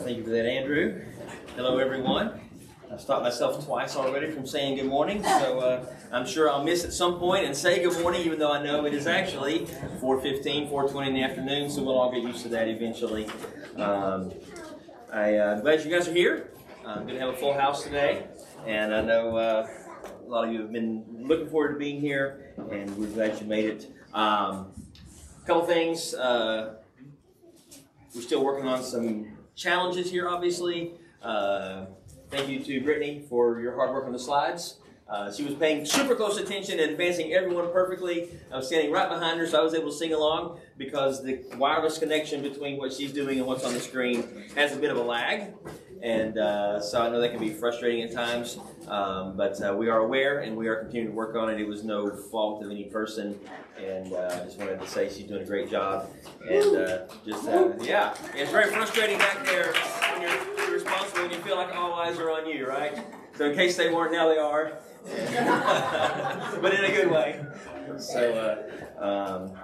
thank you for that, Andrew. Hello, everyone. I've stopped myself twice already from saying good morning, so uh, I'm sure I'll miss at some point and say good morning, even though I know it is actually 4:15, 4:20 in the afternoon. So we'll all get used to that eventually. Um, I, uh, I'm glad you guys are here. I'm going to have a full house today, and I know uh, a lot of you have been looking forward to being here, and we're glad you made it. Um, a couple things. Uh, we're still working on some challenges here, obviously. Uh, thank you to Brittany for your hard work on the slides. Uh, she was paying super close attention and advancing everyone perfectly. I was standing right behind her, so I was able to sing along because the wireless connection between what she's doing and what's on the screen has a bit of a lag. And uh, so I know that can be frustrating at times, um, but uh, we are aware and we are continuing to work on it. It was no fault of any person, and uh, I just wanted to say she's doing a great job. And uh, just, uh, yeah, it's very frustrating back there when you're, responsible and you feel like all eyes are on you, right? So in case they weren't, now they are. but in a good way. So, uh, um,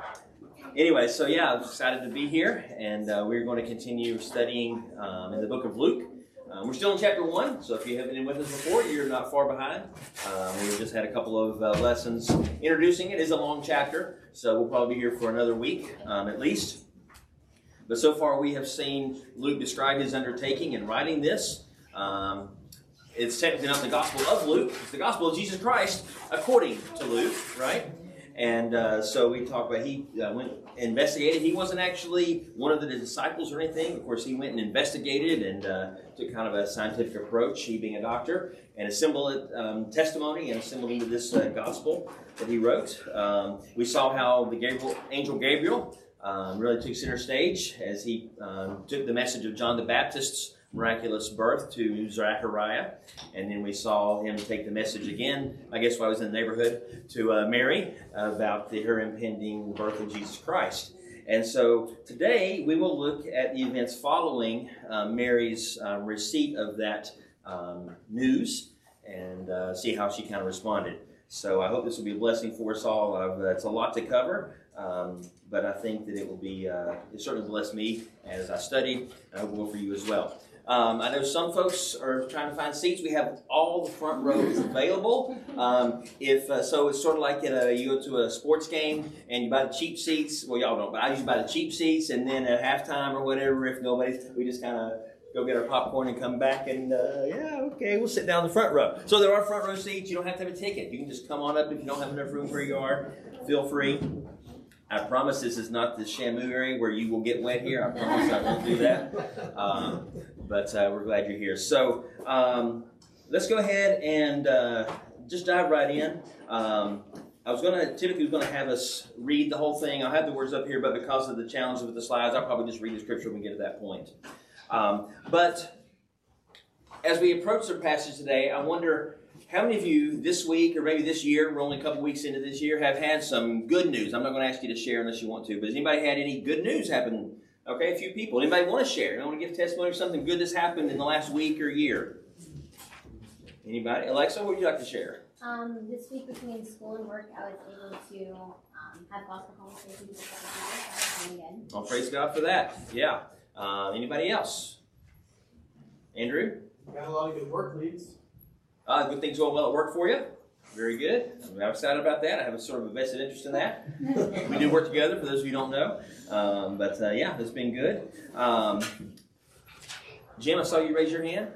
anyway, so yeah, I'm excited to be here, and uh, we're going to continue studying um, in the book of Luke. Um, we're still in chapter one, so if you haven't been with us before, you're not far behind. Um, we just had a couple of uh, lessons introducing it. It is a long chapter, so we'll probably be here for another week um, at least. But so far, we have seen Luke describe his undertaking in writing this. Um, it's technically not the Gospel of Luke; it's the Gospel of Jesus Christ according to Luke, right? And uh, so we talk about he uh, went investigated. He wasn't actually one of the disciples or anything. Of course, he went and investigated and uh, took kind of a scientific approach. He being a doctor and assembled um, testimony and assembled into this uh, gospel that he wrote. Um, we saw how the Gabriel, angel Gabriel um, really took center stage as he um, took the message of John the Baptist's miraculous birth to Zechariah. And then we saw him take the message again, I guess while I was in the neighborhood, to uh, Mary about the, her impending birth of Jesus Christ. And so today we will look at the events following uh, Mary's um, receipt of that um, news and uh, see how she kind of responded. So I hope this will be a blessing for us all. Uh, it's a lot to cover, um, but I think that it will be, uh, it certainly blessed me as I studied, and I hope it will for you as well. Um, I know some folks are trying to find seats. We have all the front rows available. Um, if uh, so, it's sort of like a, you go to a sports game and you buy the cheap seats. Well, y'all don't, but I usually buy the cheap seats, and then at halftime or whatever, if nobody's, we just kind of go get our popcorn and come back and uh, yeah, okay, we'll sit down in the front row. So there are front row seats. You don't have to have a ticket. You can just come on up if you don't have enough room where you are. Feel free. I promise this is not the Shamu area where you will get wet here. I promise I won't do that. Um, but uh, we're glad you're here. So um, let's go ahead and uh, just dive right in. Um, I was going to typically was going to have us read the whole thing. I'll have the words up here, but because of the challenge with the slides, I'll probably just read the scripture when we get to that point. Um, but as we approach the passage today, I wonder how many of you this week or maybe this year, we're only a couple weeks into this year, have had some good news? I'm not going to ask you to share unless you want to, but has anybody had any good news happen? Okay, a few people. Anybody want to share? Anybody want to give testimony of something good that's happened in the last week or year? Anybody? Alexa, what would you like to share? Um, this week between school and work, I was able to um, have gospel conversations with other people. Oh, praise God for that. Yeah. Uh, anybody else? Andrew? Got a lot of good work leads. Uh, good things going well at work for you. Very good. I'm excited about that. I have a sort of a vested interest in that. we do work together, for those of you who don't know. Um, but uh, yeah, it's been good. Um, Jim, I saw you raise your hand.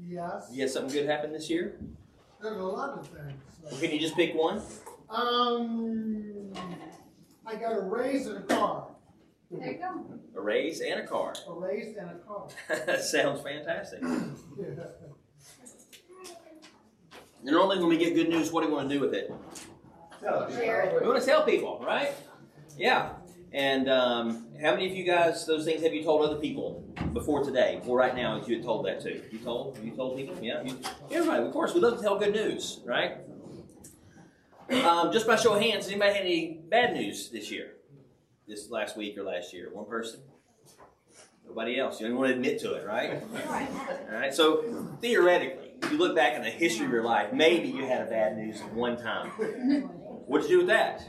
Yes. You had something good happen this year? There's a lot of things. Well, can you just pick one? Um, I got a raise and a car. There you go. A raise and a car. A raise and a car. that sounds fantastic. Normally, when we get good news, what do we want to do with it? Share We want to tell people, right? Yeah. And um, how many of you guys, those things have you told other people before today, before right now, that you had told that to? You told? You told people? Yeah. You, everybody, of course. We love to tell good news, right? Um, just by show of hands, anybody had any bad news this year? This last week or last year? One person? Nobody else. You don't want to admit to it, right? All right. So theoretically, if you look back in the history of your life, maybe you had a bad news at one time. What'd you do with that?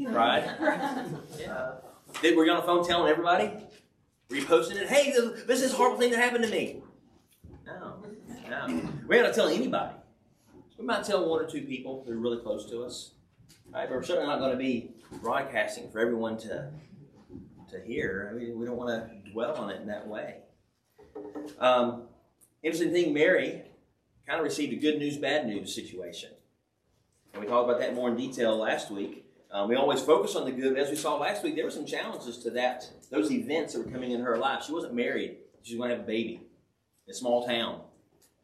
Right? Yeah. Did, were you on the phone telling everybody? Were you posting it? Hey, this, this is a horrible thing that happened to me. No, no. We're not telling anybody. We might tell one or two people that are really close to us. Right? But we're certainly not going to be broadcasting for everyone to to hear. I mean, we don't want to dwell on it in that way. Um, interesting thing, Mary kind of received a good news, bad news situation. And we talked about that more in detail last week. Um, we always focus on the good, but as we saw last week, there were some challenges to that, those events that were coming in her life. She wasn't married, she was going to have a baby in a small town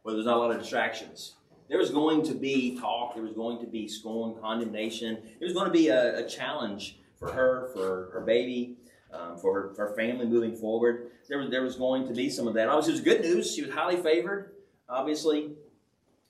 where there's not a lot of distractions. There was going to be talk, there was going to be scorn, condemnation. There was going to be a, a challenge for her, for her baby, um, for her, her, family moving forward. There was, there was going to be some of that. Obviously, it was good news. She was highly favored, obviously.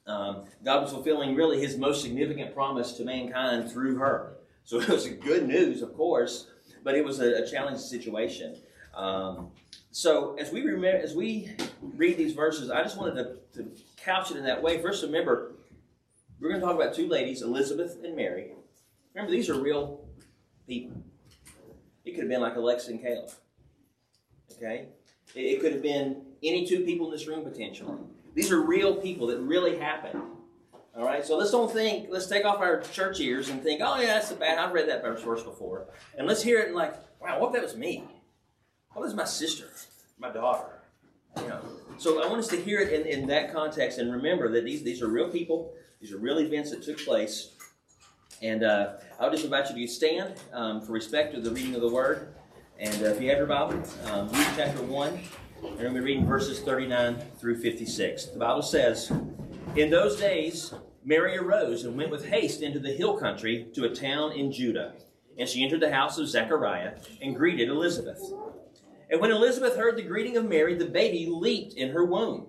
Um, God was fulfilling really his most significant promise to mankind through her. So it was good news, of course, but it was a, a challenging situation. Um, so as we remember, as we read these verses, I just wanted to, to couch it in that way. First, remember, we're going to talk about two ladies, Elizabeth and Mary. Remember, these are real people. It could have been like Alexa and Caleb. Okay? It, could have been any two people in this room potentially. These are real people that really happened. All right, so let's don't think, let's take off our church ears and think, oh, yeah, that's a bad, I've read that verse before. And let's hear it and like, wow, what if that was me? What if was my sister, my daughter? You know, so I want us to hear it in, in that context and remember that these, these are real people, these are real events that took place. And uh, I would just invite you to stand um, for respect to the reading of the Word. And uh, if you have your Bible, um, read chapter 1, and we're going to be reading verses 39 through 56. The Bible says, In those days, Mary arose and went with haste into the hill country to a town in Judah. And she entered the house of Zechariah and greeted Elizabeth. And when Elizabeth heard the greeting of Mary, the baby leaped in her womb.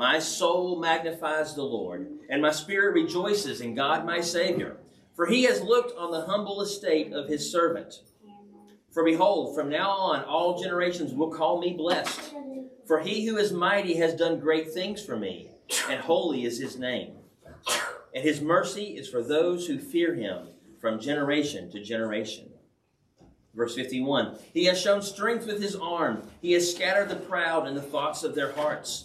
My soul magnifies the Lord, and my spirit rejoices in God my Savior, for he has looked on the humble estate of his servant. For behold, from now on all generations will call me blessed. For he who is mighty has done great things for me, and holy is his name. And his mercy is for those who fear him from generation to generation. Verse 51 He has shown strength with his arm. He has scattered the proud in the thoughts of their hearts.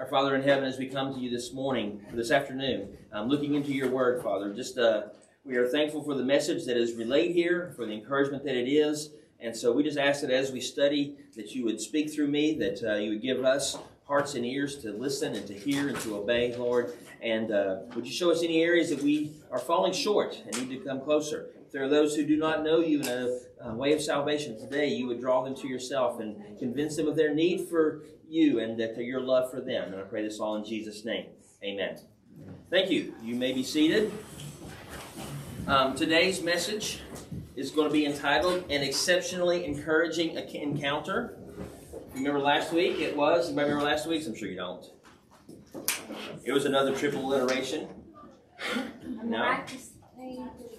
Our Father in heaven, as we come to you this morning, this afternoon, um, looking into your word, Father, just uh, we are thankful for the message that is relayed here, for the encouragement that it is. And so we just ask that as we study, that you would speak through me, that uh, you would give us hearts and ears to listen and to hear and to obey, Lord. And uh, would you show us any areas that we are falling short and need to come closer? If there are those who do not know you in a, a way of salvation today, you would draw them to yourself and convince them of their need for you and that your love for them. And I pray this all in Jesus' name. Amen. Thank you. You may be seated. Um, today's message is going to be entitled An Exceptionally Encouraging Encounter. Remember last week? It was. Remember last week's? I'm sure you don't. It was another triple alliteration. No.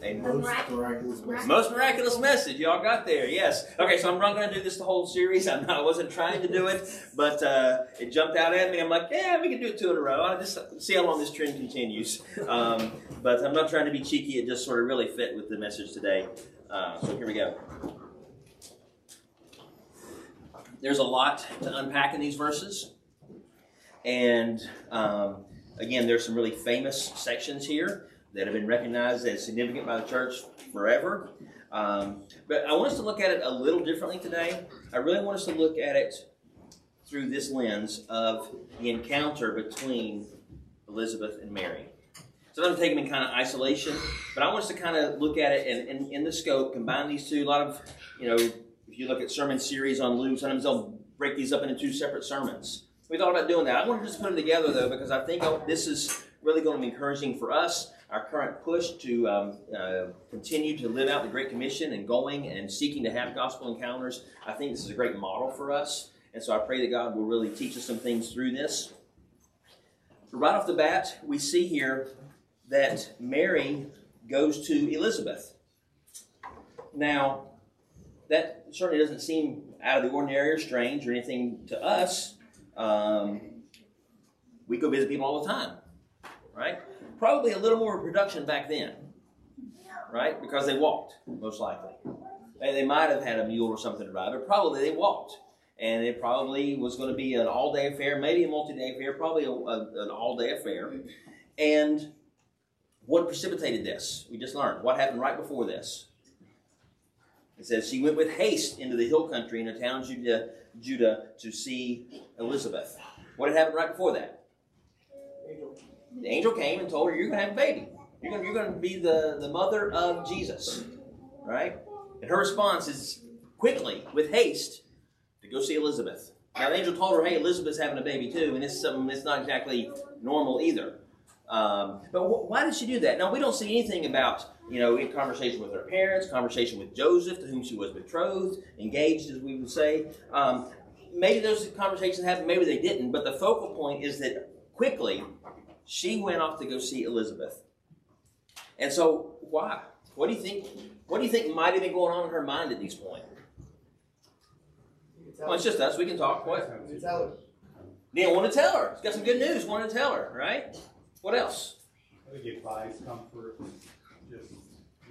A most miraculous message. Most miraculous message. Y'all got there. Yes. Okay, so I'm not going to do this the whole series. I'm not, I wasn't trying to do it, but uh, it jumped out at me. I'm like, yeah, we can do it two in a row. I'll just see how long this trend continues. Um, but I'm not trying to be cheeky. It just sort of really fit with the message today. Uh, so here we go. There's a lot to unpack in these verses. And um, again, there's some really famous sections here that have been recognized as significant by the church forever. Um, but I want us to look at it a little differently today. I really want us to look at it through this lens of the encounter between Elizabeth and Mary. So I'm take them in kind of isolation, but I want us to kind of look at it and in, in the scope, combine these two. A lot of, you know, if you look at sermon series on Luke, sometimes they'll break these up into two separate sermons. We thought about doing that. I want to just put them together though, because I think this is really going to be encouraging for us. Our current push to um, uh, continue to live out the Great Commission and going and seeking to have gospel encounters. I think this is a great model for us. And so I pray that God will really teach us some things through this. Right off the bat, we see here that Mary goes to Elizabeth. Now, that certainly doesn't seem out of the ordinary or strange or anything to us. Um, we go visit people all the time, right? Probably a little more production back then, right? Because they walked, most likely. They, they might have had a mule or something to ride, but probably they walked and it probably was going to be an all-day affair, maybe a multi-day affair, probably a, a, an all-day affair. And what precipitated this? We just learned. What happened right before this? It says she went with haste into the hill country in a town Judah, Judah to see Elizabeth. What had happened right before that? The angel came and told her, "You're going to have a baby. You're going, you're going to be the, the mother of Jesus." Right? And her response is quickly, with haste, to go see Elizabeth. Now the angel told her, "Hey, Elizabeth's having a baby too, and it's something that's not exactly normal either." Um, but wh- why did she do that? Now we don't see anything about you know in conversation with her parents, conversation with Joseph, to whom she was betrothed, engaged, as we would say. Um, maybe those conversations happened, maybe they didn't. But the focal point is that quickly she went off to go see Elizabeth. And so why? What do you think? What do you think might have been going on in her mind at this point? Well, it's just us. We can talk. What? Didn't want to tell her. He's got some good news. Wanted to tell her, right? What else? Advice, comfort, just,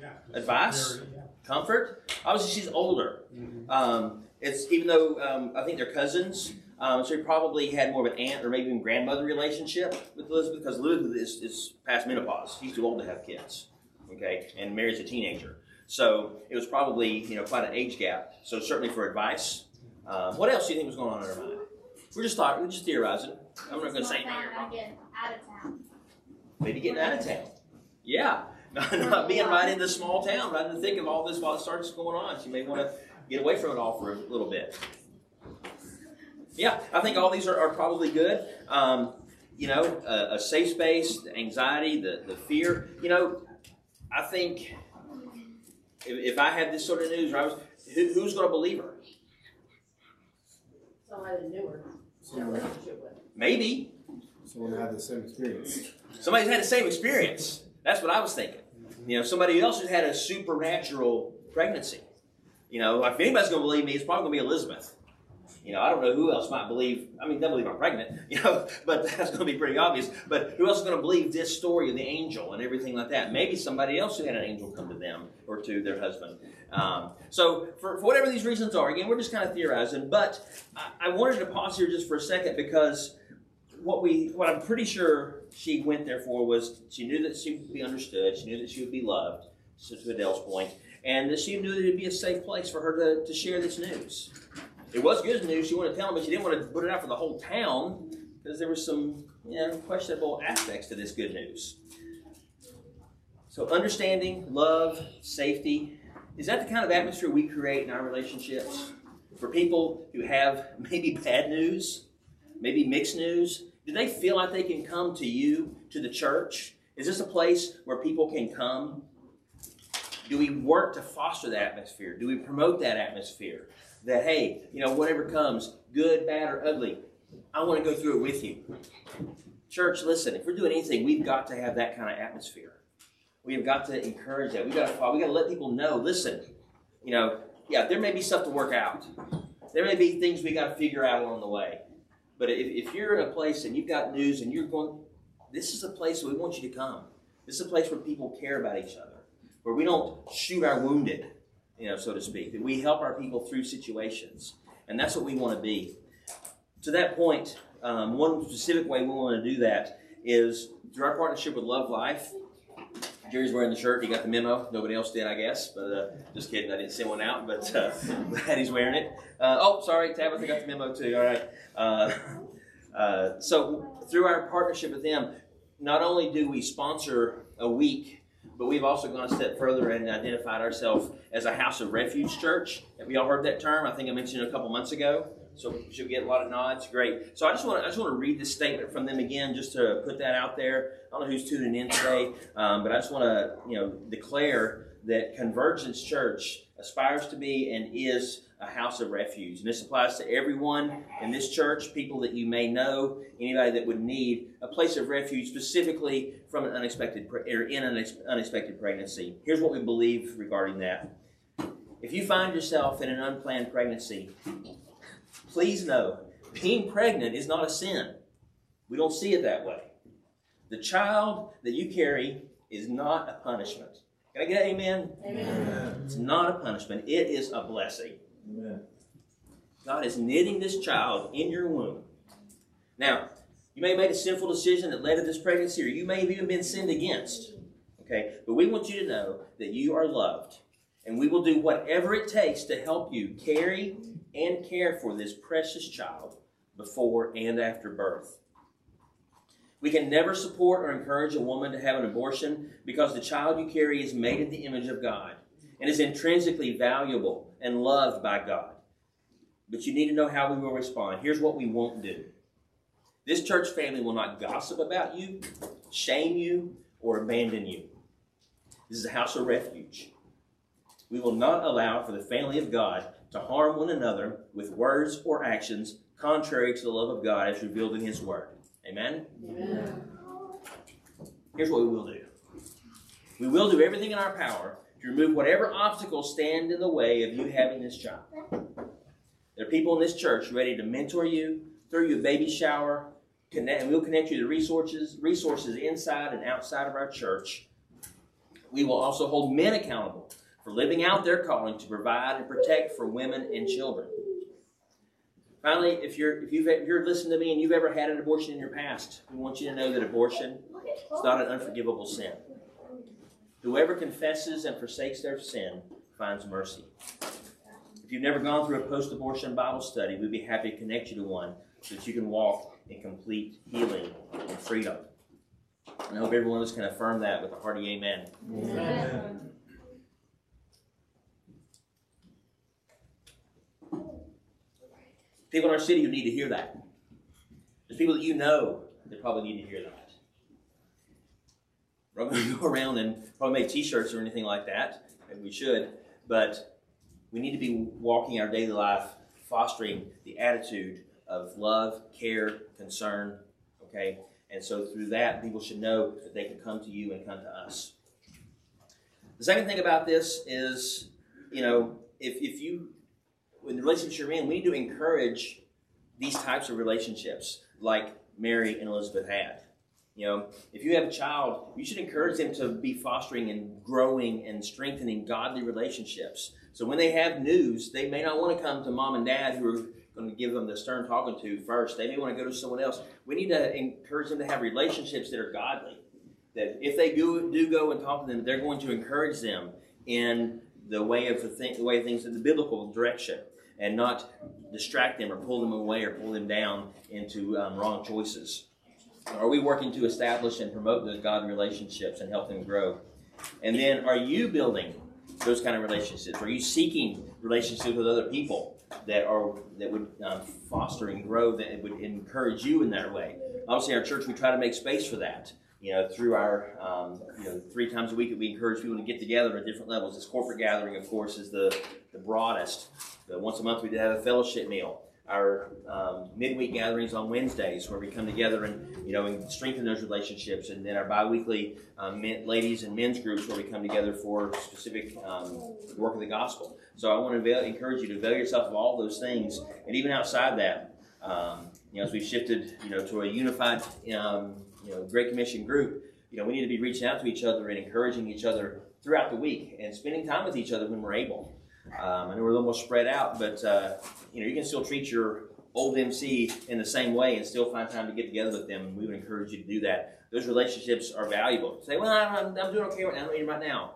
yeah. just Advice? security, yeah. Comfort. Obviously, she's older. Mhm. Um, it's even though um, I think they're cousins, um, so he probably had more of an aunt or maybe even grandmother relationship with Elizabeth because Elizabeth is, is past menopause. She's too old to have kids. Okay, and Mary's a teenager, so it was probably you know quite an age gap. So certainly for advice. Um, what else do you think was going on in her mind? We're just talking. We're just theorizing. I'm not going to say anything. getting out of town. Maybe getting out of town. Yeah. Not, not being right in the small town, right in the thick of all this while it starts going on. She may want to get away from it all for a little bit. Yeah, I think all these are, are probably good. Um, you know, a, a safe space, the anxiety, the, the fear. You know, I think if, if I had this sort of news, I was, who, who's going to believe her? Somebody that knew her, had a relationship with. Maybe. Someone had the same experience. Somebody's had the same experience. That's what I was thinking. You know, somebody else who's had a supernatural pregnancy. You know, if anybody's going to believe me, it's probably going to be Elizabeth. You know, I don't know who else might believe. I mean, they'll believe I'm pregnant, you know, but that's going to be pretty obvious. But who else is going to believe this story of the angel and everything like that? Maybe somebody else who had an angel come to them or to their husband. Um, so, for, for whatever these reasons are, again, we're just kind of theorizing. But I, I wanted to pause here just for a second because what we, what I'm pretty sure she went there for was she knew that she would be understood, she knew that she would be loved, so to Adele's point, and that she knew that it'd be a safe place for her to, to share this news. It was good news. She wanted to tell them, but she didn't want to put it out for the whole town because there were some you know, questionable aspects to this good news. So, understanding, love, safety is that the kind of atmosphere we create in our relationships for people who have maybe bad news, maybe mixed news? Do they feel like they can come to you, to the church? Is this a place where people can come? Do we work to foster that atmosphere? Do we promote that atmosphere? That, hey, you know, whatever comes, good, bad, or ugly, I want to go through it with you. Church, listen, if we're doing anything, we've got to have that kind of atmosphere. We have got to encourage that. We got to we got to let people know. Listen, you know, yeah, there may be stuff to work out. There may be things we got to figure out along the way. But if, if you're in a place and you've got news and you're going, this is a place we want you to come. This is a place where people care about each other, where we don't shoot our wounded, you know, so to speak. That we help our people through situations, and that's what we want to be. To that point, um, one specific way we want to do that is through our partnership with Love Life. Jerry's wearing the shirt. He got the memo. Nobody else did, I guess. But uh, just kidding. I didn't send one out, but uh, glad he's wearing it. Uh, oh, sorry, Tabitha got the memo too. All right. Uh, uh, so through our partnership with them, not only do we sponsor a week, but we've also gone a step further and identified ourselves as a house of refuge church. Have you all heard that term? I think I mentioned it a couple months ago. So should get a lot of nods. Great. So I just want to I just want to read this statement from them again, just to put that out there. I don't know who's tuning in today, um, but I just want to you know declare that Convergence Church aspires to be and is a house of refuge. And this applies to everyone in this church, people that you may know, anybody that would need a place of refuge specifically from an unexpected or in an unexpected pregnancy. Here's what we believe regarding that. If you find yourself in an unplanned pregnancy, please know being pregnant is not a sin. We don't see it that way. The child that you carry is not a punishment. Can I get an amen? Amen. It's not a punishment, it is a blessing. Amen. God is knitting this child in your womb. Now, you may have made a sinful decision that led to this pregnancy, or you may have even been sinned against. Okay? But we want you to know that you are loved. And we will do whatever it takes to help you carry and care for this precious child before and after birth. We can never support or encourage a woman to have an abortion because the child you carry is made in the image of God and is intrinsically valuable and loved by God. But you need to know how we will respond. Here's what we won't do this church family will not gossip about you, shame you, or abandon you. This is a house of refuge. We will not allow for the family of God to harm one another with words or actions contrary to the love of God as revealed in His Word. Amen? Amen. Here's what we will do we will do everything in our power to remove whatever obstacles stand in the way of you having this child. There are people in this church ready to mentor you, through your baby shower, connect, and we'll connect you to resources, resources inside and outside of our church. We will also hold men accountable for living out their calling to provide and protect for women and children. Finally, if you're if you've if you're listening to me and you've ever had an abortion in your past, we want you to know that abortion is not an unforgivable sin. Whoever confesses and forsakes their sin finds mercy. If you've never gone through a post-abortion Bible study, we'd be happy to connect you to one so that you can walk in complete healing and freedom. And I hope everyone else can affirm that with a hearty amen. amen. People in our city who need to hear that. There's people that you know that probably need to hear that. We're going to go around and probably make T-shirts or anything like that, and we should, but we need to be walking our daily life fostering the attitude of love, care, concern, okay? And so through that, people should know that they can come to you and come to us. The second thing about this is, you know, if, if you in the relationship you're in, we need to encourage these types of relationships like Mary and Elizabeth had. You know, if you have a child, you should encourage them to be fostering and growing and strengthening godly relationships. So when they have news, they may not want to come to mom and dad who are going to give them the stern talking to first. They may want to go to someone else. We need to encourage them to have relationships that are godly. That if they do, do go and talk to them, they're going to encourage them in the way of the, thing, the way of things in the biblical direction and not distract them or pull them away or pull them down into um, wrong choices? Are we working to establish and promote those God relationships and help them grow? And then, are you building those kind of relationships? Are you seeking relationships with other people that are that would um, foster and grow that would encourage you in that way? Obviously, our church we try to make space for that. You know, through our um, you know three times a week we encourage people to get together at different levels. This corporate gathering, of course, is the the broadest. The, once a month we did have a fellowship meal. Our um, midweek gatherings on Wednesdays, where we come together and you know and strengthen those relationships, and then our biweekly um, men, ladies and men's groups, where we come together for specific um, work of the gospel. So I want to avail, encourage you to avail yourself of all those things, and even outside that, um, you know, as we've shifted, you know, to a unified, um, you know, Great Commission group, you know, we need to be reaching out to each other and encouraging each other throughout the week and spending time with each other when we're able. Um, I know we're a little more spread out, but uh, you know you can still treat your old MC in the same way and still find time to get together with them. And we would encourage you to do that. Those relationships are valuable. Say, well, I'm, I'm doing okay right now. I don't need right now.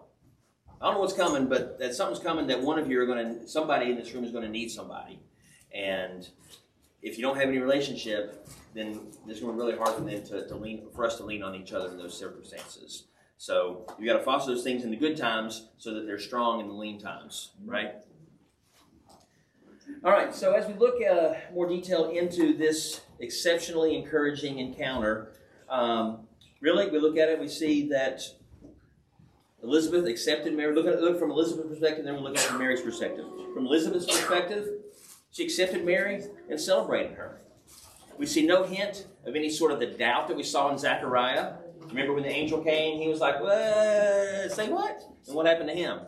I don't know what's coming, but that something's coming that one of you are going to, somebody in this room is going to need somebody. And if you don't have any relationship, then it's going to be really hard for them to, to lean, for us to lean on each other in those circumstances. So you got to foster those things in the good times so that they're strong in the lean times, right? All right. So as we look uh, more detail into this exceptionally encouraging encounter, um, really we look at it, we see that Elizabeth accepted Mary. Look at look from Elizabeth's perspective, then we look at it from Mary's perspective. From Elizabeth's perspective, she accepted Mary and celebrated her. We see no hint of any sort of the doubt that we saw in Zechariah. Remember when the angel came, he was like, "What? Say what?" And what happened to him?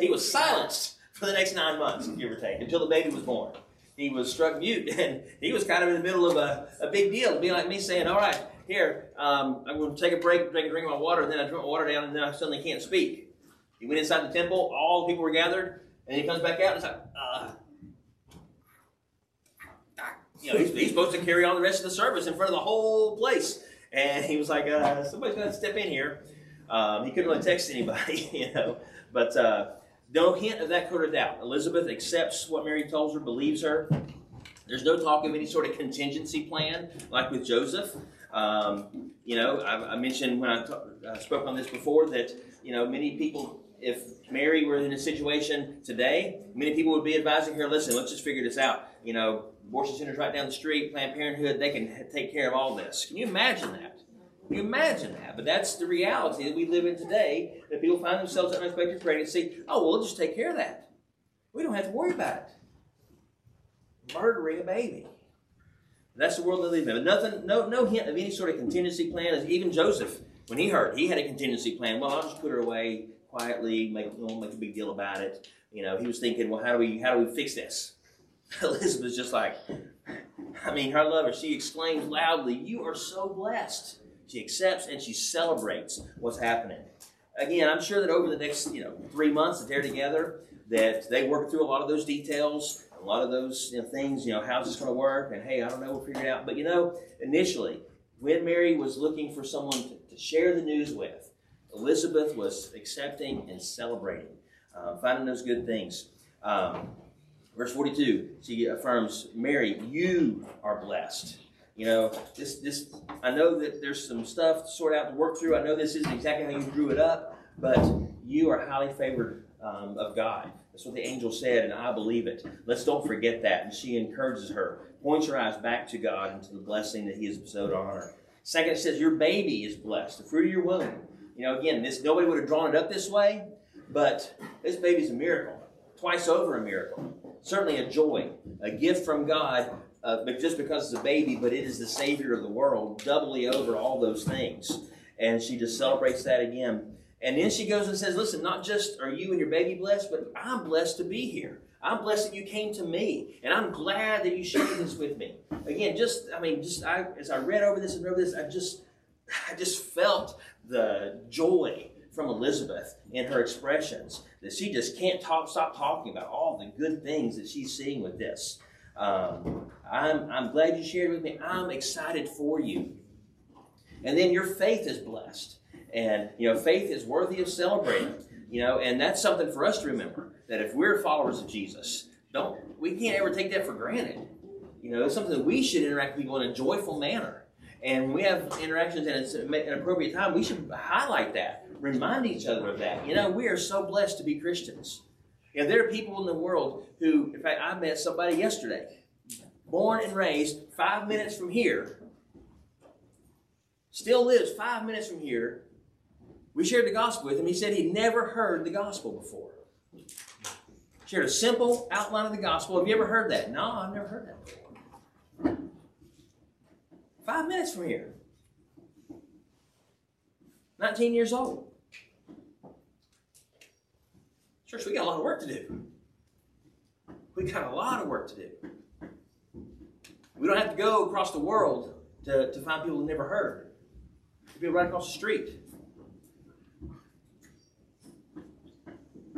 He was silenced for the next nine months, give or take, until the baby was born. He was struck mute, and he was kind of in the middle of a, a big deal. It'd be like me saying, "All right, here, um, I'm going to take a break, take a drink of my water, and then I drink my water down, and then I suddenly can't speak." He went inside the temple, all the people were gathered, and he comes back out, and it's like, uh, you know, he's, he's supposed to carry on the rest of the service in front of the whole place. And he was like, uh, somebody's going to step in here. Um, he couldn't really text anybody, you know. But uh, no hint of that sort of doubt. Elizabeth accepts what Mary tells her, believes her. There's no talk of any sort of contingency plan like with Joseph. Um, you know, I, I mentioned when I uh, spoke on this before that, you know, many people, if Mary were in a situation today, many people would be advising her, listen, let's just figure this out. You know, abortion centers right down the street, Planned Parenthood, they can take care of all this. Can you imagine that? Can you imagine that? But that's the reality that we live in today, that people find themselves in unexpected pregnancy. Oh, well, we'll just take care of that. We don't have to worry about it. Murdering a baby. That's the world they live in. But nothing, no, no hint of any sort of contingency plan. As even Joseph, when he heard, he had a contingency plan. Well, I'll just put her away quietly, make, won't make a big deal about it. You know, he was thinking, well, how do we, how do we fix this? Elizabeth's just like, I mean, her lover, she exclaims loudly, You are so blessed. She accepts and she celebrates what's happening. Again, I'm sure that over the next, you know, three months that they're together, that they work through a lot of those details, a lot of those you know, things, you know, how's this going to work? And hey, I don't know, we'll figure it out. But you know, initially, when Mary was looking for someone to, to share the news with, Elizabeth was accepting and celebrating, uh, finding those good things. Um, Verse 42, she affirms, Mary, you are blessed. You know, this, this, I know that there's some stuff to sort out to work through. I know this isn't exactly how you drew it up, but you are highly favored um, of God. That's what the angel said, and I believe it. Let's don't forget that. And she encourages her, points her eyes back to God and to the blessing that He has bestowed on her. Second, it says, Your baby is blessed, the fruit of your womb. You know, again, this nobody would have drawn it up this way, but this baby's a miracle. Twice over a miracle certainly a joy, a gift from God, uh, but just because it's a baby, but it is the Savior of the world, doubly over all those things. And she just celebrates that again. And then she goes and says, Listen, not just are you and your baby blessed, but I'm blessed to be here. I'm blessed that you came to me, and I'm glad that you shared this with me. Again, just I mean, just I, as I read over this and read over this, I just I just felt the joy from Elizabeth in her expressions that she just can't talk, stop talking about all the good things that she's seeing with this. Um, I'm, I'm glad you shared with me. I'm excited for you. And then your faith is blessed. And, you know, faith is worthy of celebrating. You know, and that's something for us to remember that if we're followers of Jesus, don't we can't ever take that for granted. You know, it's something that we should interact with people in a joyful manner. And we have interactions and it's an appropriate time, we should highlight that, remind each other of that. You know, we are so blessed to be Christians. You know, there are people in the world who, in fact, I met somebody yesterday, born and raised five minutes from here, still lives five minutes from here. We shared the gospel with him. He said he'd never heard the gospel before. Shared a simple outline of the gospel. Have you ever heard that? No, I've never heard that before. Five minutes from here. 19 years old. Church, we got a lot of work to do. We got a lot of work to do. We don't have to go across the world to, to find people who never heard. People right across the street.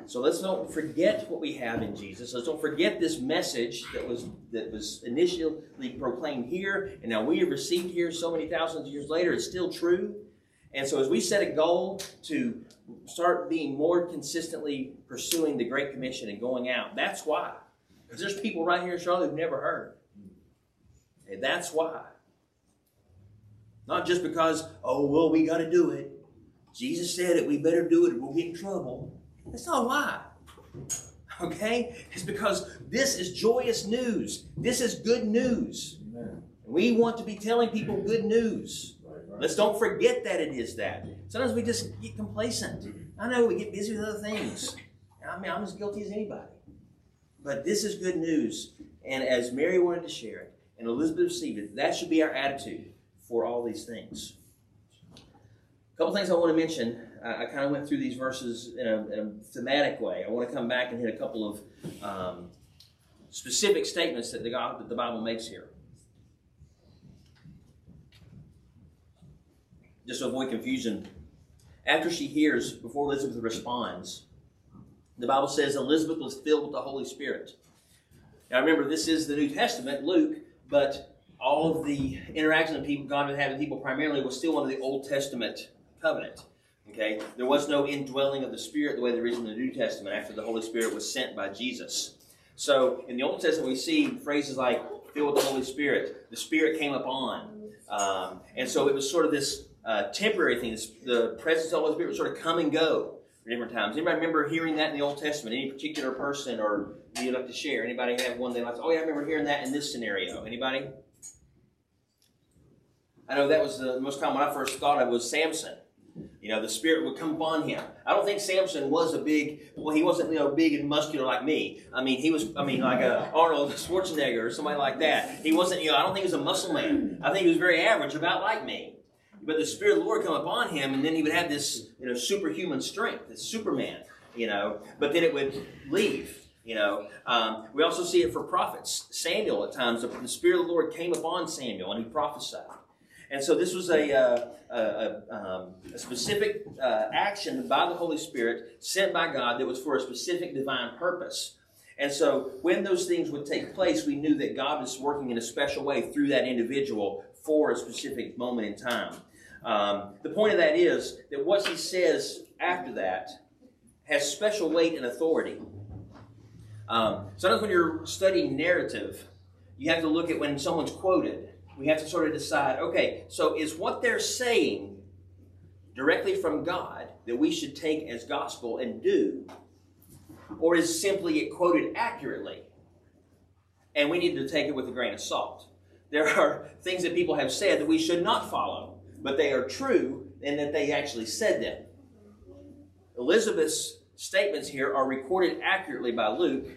So let's don't forget what we have in Jesus. Let's don't forget this message that was that was initially proclaimed here, and now we have received here so many thousands of years later. It's still true. And so as we set a goal to start being more consistently pursuing the Great Commission and going out, that's why. Because there's people right here in Charlotte who've never heard. And that's why. Not just because, oh, well, we got to do it. Jesus said it, we better do it or we'll get in trouble. That's not why. Okay? It's because this is joyous news. This is good news. We want to be telling people good news. Let's don't forget that it is that. Sometimes we just get complacent. I know we get busy with other things. I mean, I'm as guilty as anybody. But this is good news. And as Mary wanted to share it, and Elizabeth received it, that should be our attitude for all these things. A couple things I want to mention. I, I kind of went through these verses in a, in a, thematic way. I want to come back and hit a couple of um, specific statements that the, God, that the Bible makes here. Just to avoid confusion, after she hears, before Elizabeth responds, the Bible says Elizabeth was filled with the Holy Spirit. Now remember, this is the New Testament, Luke, but all of the interaction that people God had with people primarily was still under the Old Testament covenant. Okay, there was no indwelling of the Spirit the way there is in the New Testament after the Holy Spirit was sent by Jesus. So in the Old Testament, we see phrases like "filled with the Holy Spirit," "the Spirit came upon," um, and so it was sort of this uh, temporary thing. This, the presence of the Holy Spirit would sort of come and go at different times. Anybody remember hearing that in the Old Testament? Any particular person, or do you like to share? Anybody have one they like? Oh yeah, I remember hearing that in this scenario. Anybody? I know that was the most common I first thought of was Samson. You know, the spirit would come upon him. I don't think Samson was a big, well, he wasn't, you know, big and muscular like me. I mean, he was, I mean, like a Arnold Schwarzenegger or somebody like that. He wasn't, you know, I don't think he was a muscle man. I think he was very average, about like me. But the Spirit of the Lord come upon him, and then he would have this, you know, superhuman strength, this Superman, you know, but then it would leave. You know, um, we also see it for prophets. Samuel, at times, the Spirit of the Lord came upon Samuel and he prophesied. And so this was a, uh, a, a, um, a specific uh, action by the Holy Spirit sent by God that was for a specific divine purpose. And so when those things would take place, we knew that God was working in a special way through that individual for a specific moment in time. Um, the point of that is that what he says after that has special weight and authority. Um, sometimes when you're studying narrative, you have to look at when someone's quoted we have to sort of decide okay, so is what they're saying directly from God that we should take as gospel and do, or is simply it quoted accurately? And we need to take it with a grain of salt. There are things that people have said that we should not follow, but they are true and that they actually said them. Elizabeth's statements here are recorded accurately by Luke,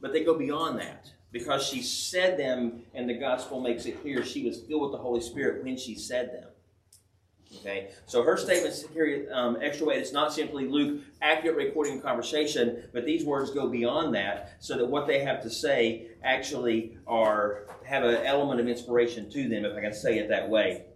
but they go beyond that because she said them, and the gospel makes it clear she was filled with the Holy Spirit when she said them. Okay, so her statements carry um, extra weight. It's not simply Luke accurate recording conversation, but these words go beyond that, so that what they have to say actually are have an element of inspiration to them, if I can say it that way.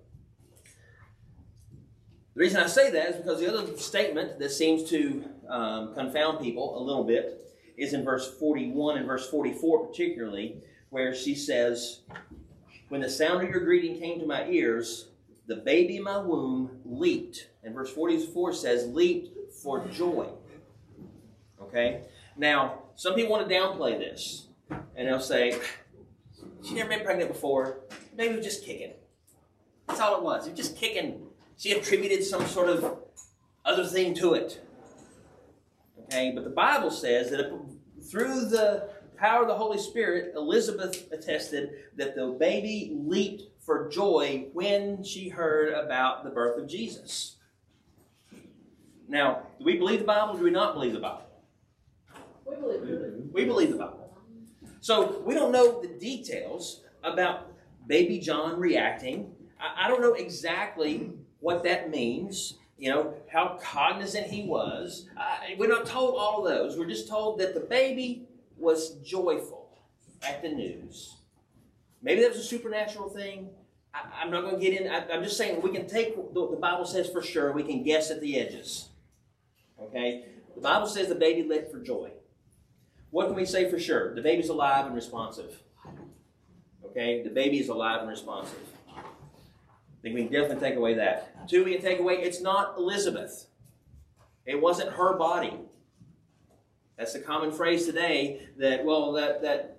The reason I say that is because the other statement that seems to um, confound people a little bit is in verse 41 and verse 44, particularly, where she says, When the sound of your greeting came to my ears, the baby in my womb leaped. And verse 44 says, leaped for joy. Okay? Now, some people want to downplay this. And they'll say, She never been pregnant before. Maybe was just kicking. That's all it was. It was just kicking. She attributed some sort of other thing to it. Okay, but the Bible says that through the power of the Holy Spirit, Elizabeth attested that the baby leaped for joy when she heard about the birth of Jesus. Now, do we believe the Bible or do we not believe the Bible? We believe it. We believe the Bible. So we don't know the details about baby John reacting. I, I don't know exactly what that means you know, how cognizant he was. Uh, we're not told all of those. We're just told that the baby was joyful at the news. Maybe that was a supernatural thing. I, am not going to get in. I, am just saying we can take what the Bible says for sure. We can guess at the edges. Okay? The Bible says the baby leapt for joy. What can we say for sure? The baby's alive and responsive. Okay? The baby is alive and responsive. I think we can definitely take away that. Two, we can take away it's not Elizabeth. It wasn't her body. That's the common phrase today that, well, that, that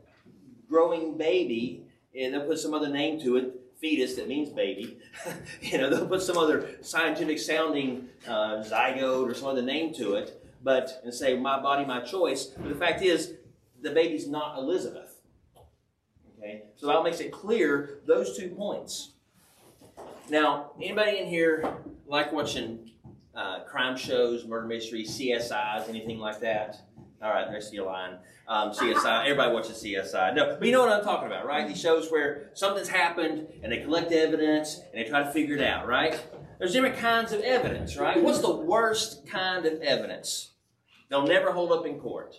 growing baby, and they'll put some other name to it, fetus that means baby. you know, they'll put some other scientific sounding uh, zygote or some other name to it, but and say my body, my choice. But the fact is, the baby's not Elizabeth. Okay, so that makes it clear those two points. Now, anybody in here like watching uh, crime shows, murder mysteries, CSIs, anything like that? All right, the rest of you lying. Um, CSI, everybody watches CSI. No, but you know what I'm talking about, right? These shows where something's happened and they collect evidence and they try to figure it out, right? There's different kinds of evidence, right? What's the worst kind of evidence? They'll never hold up in court.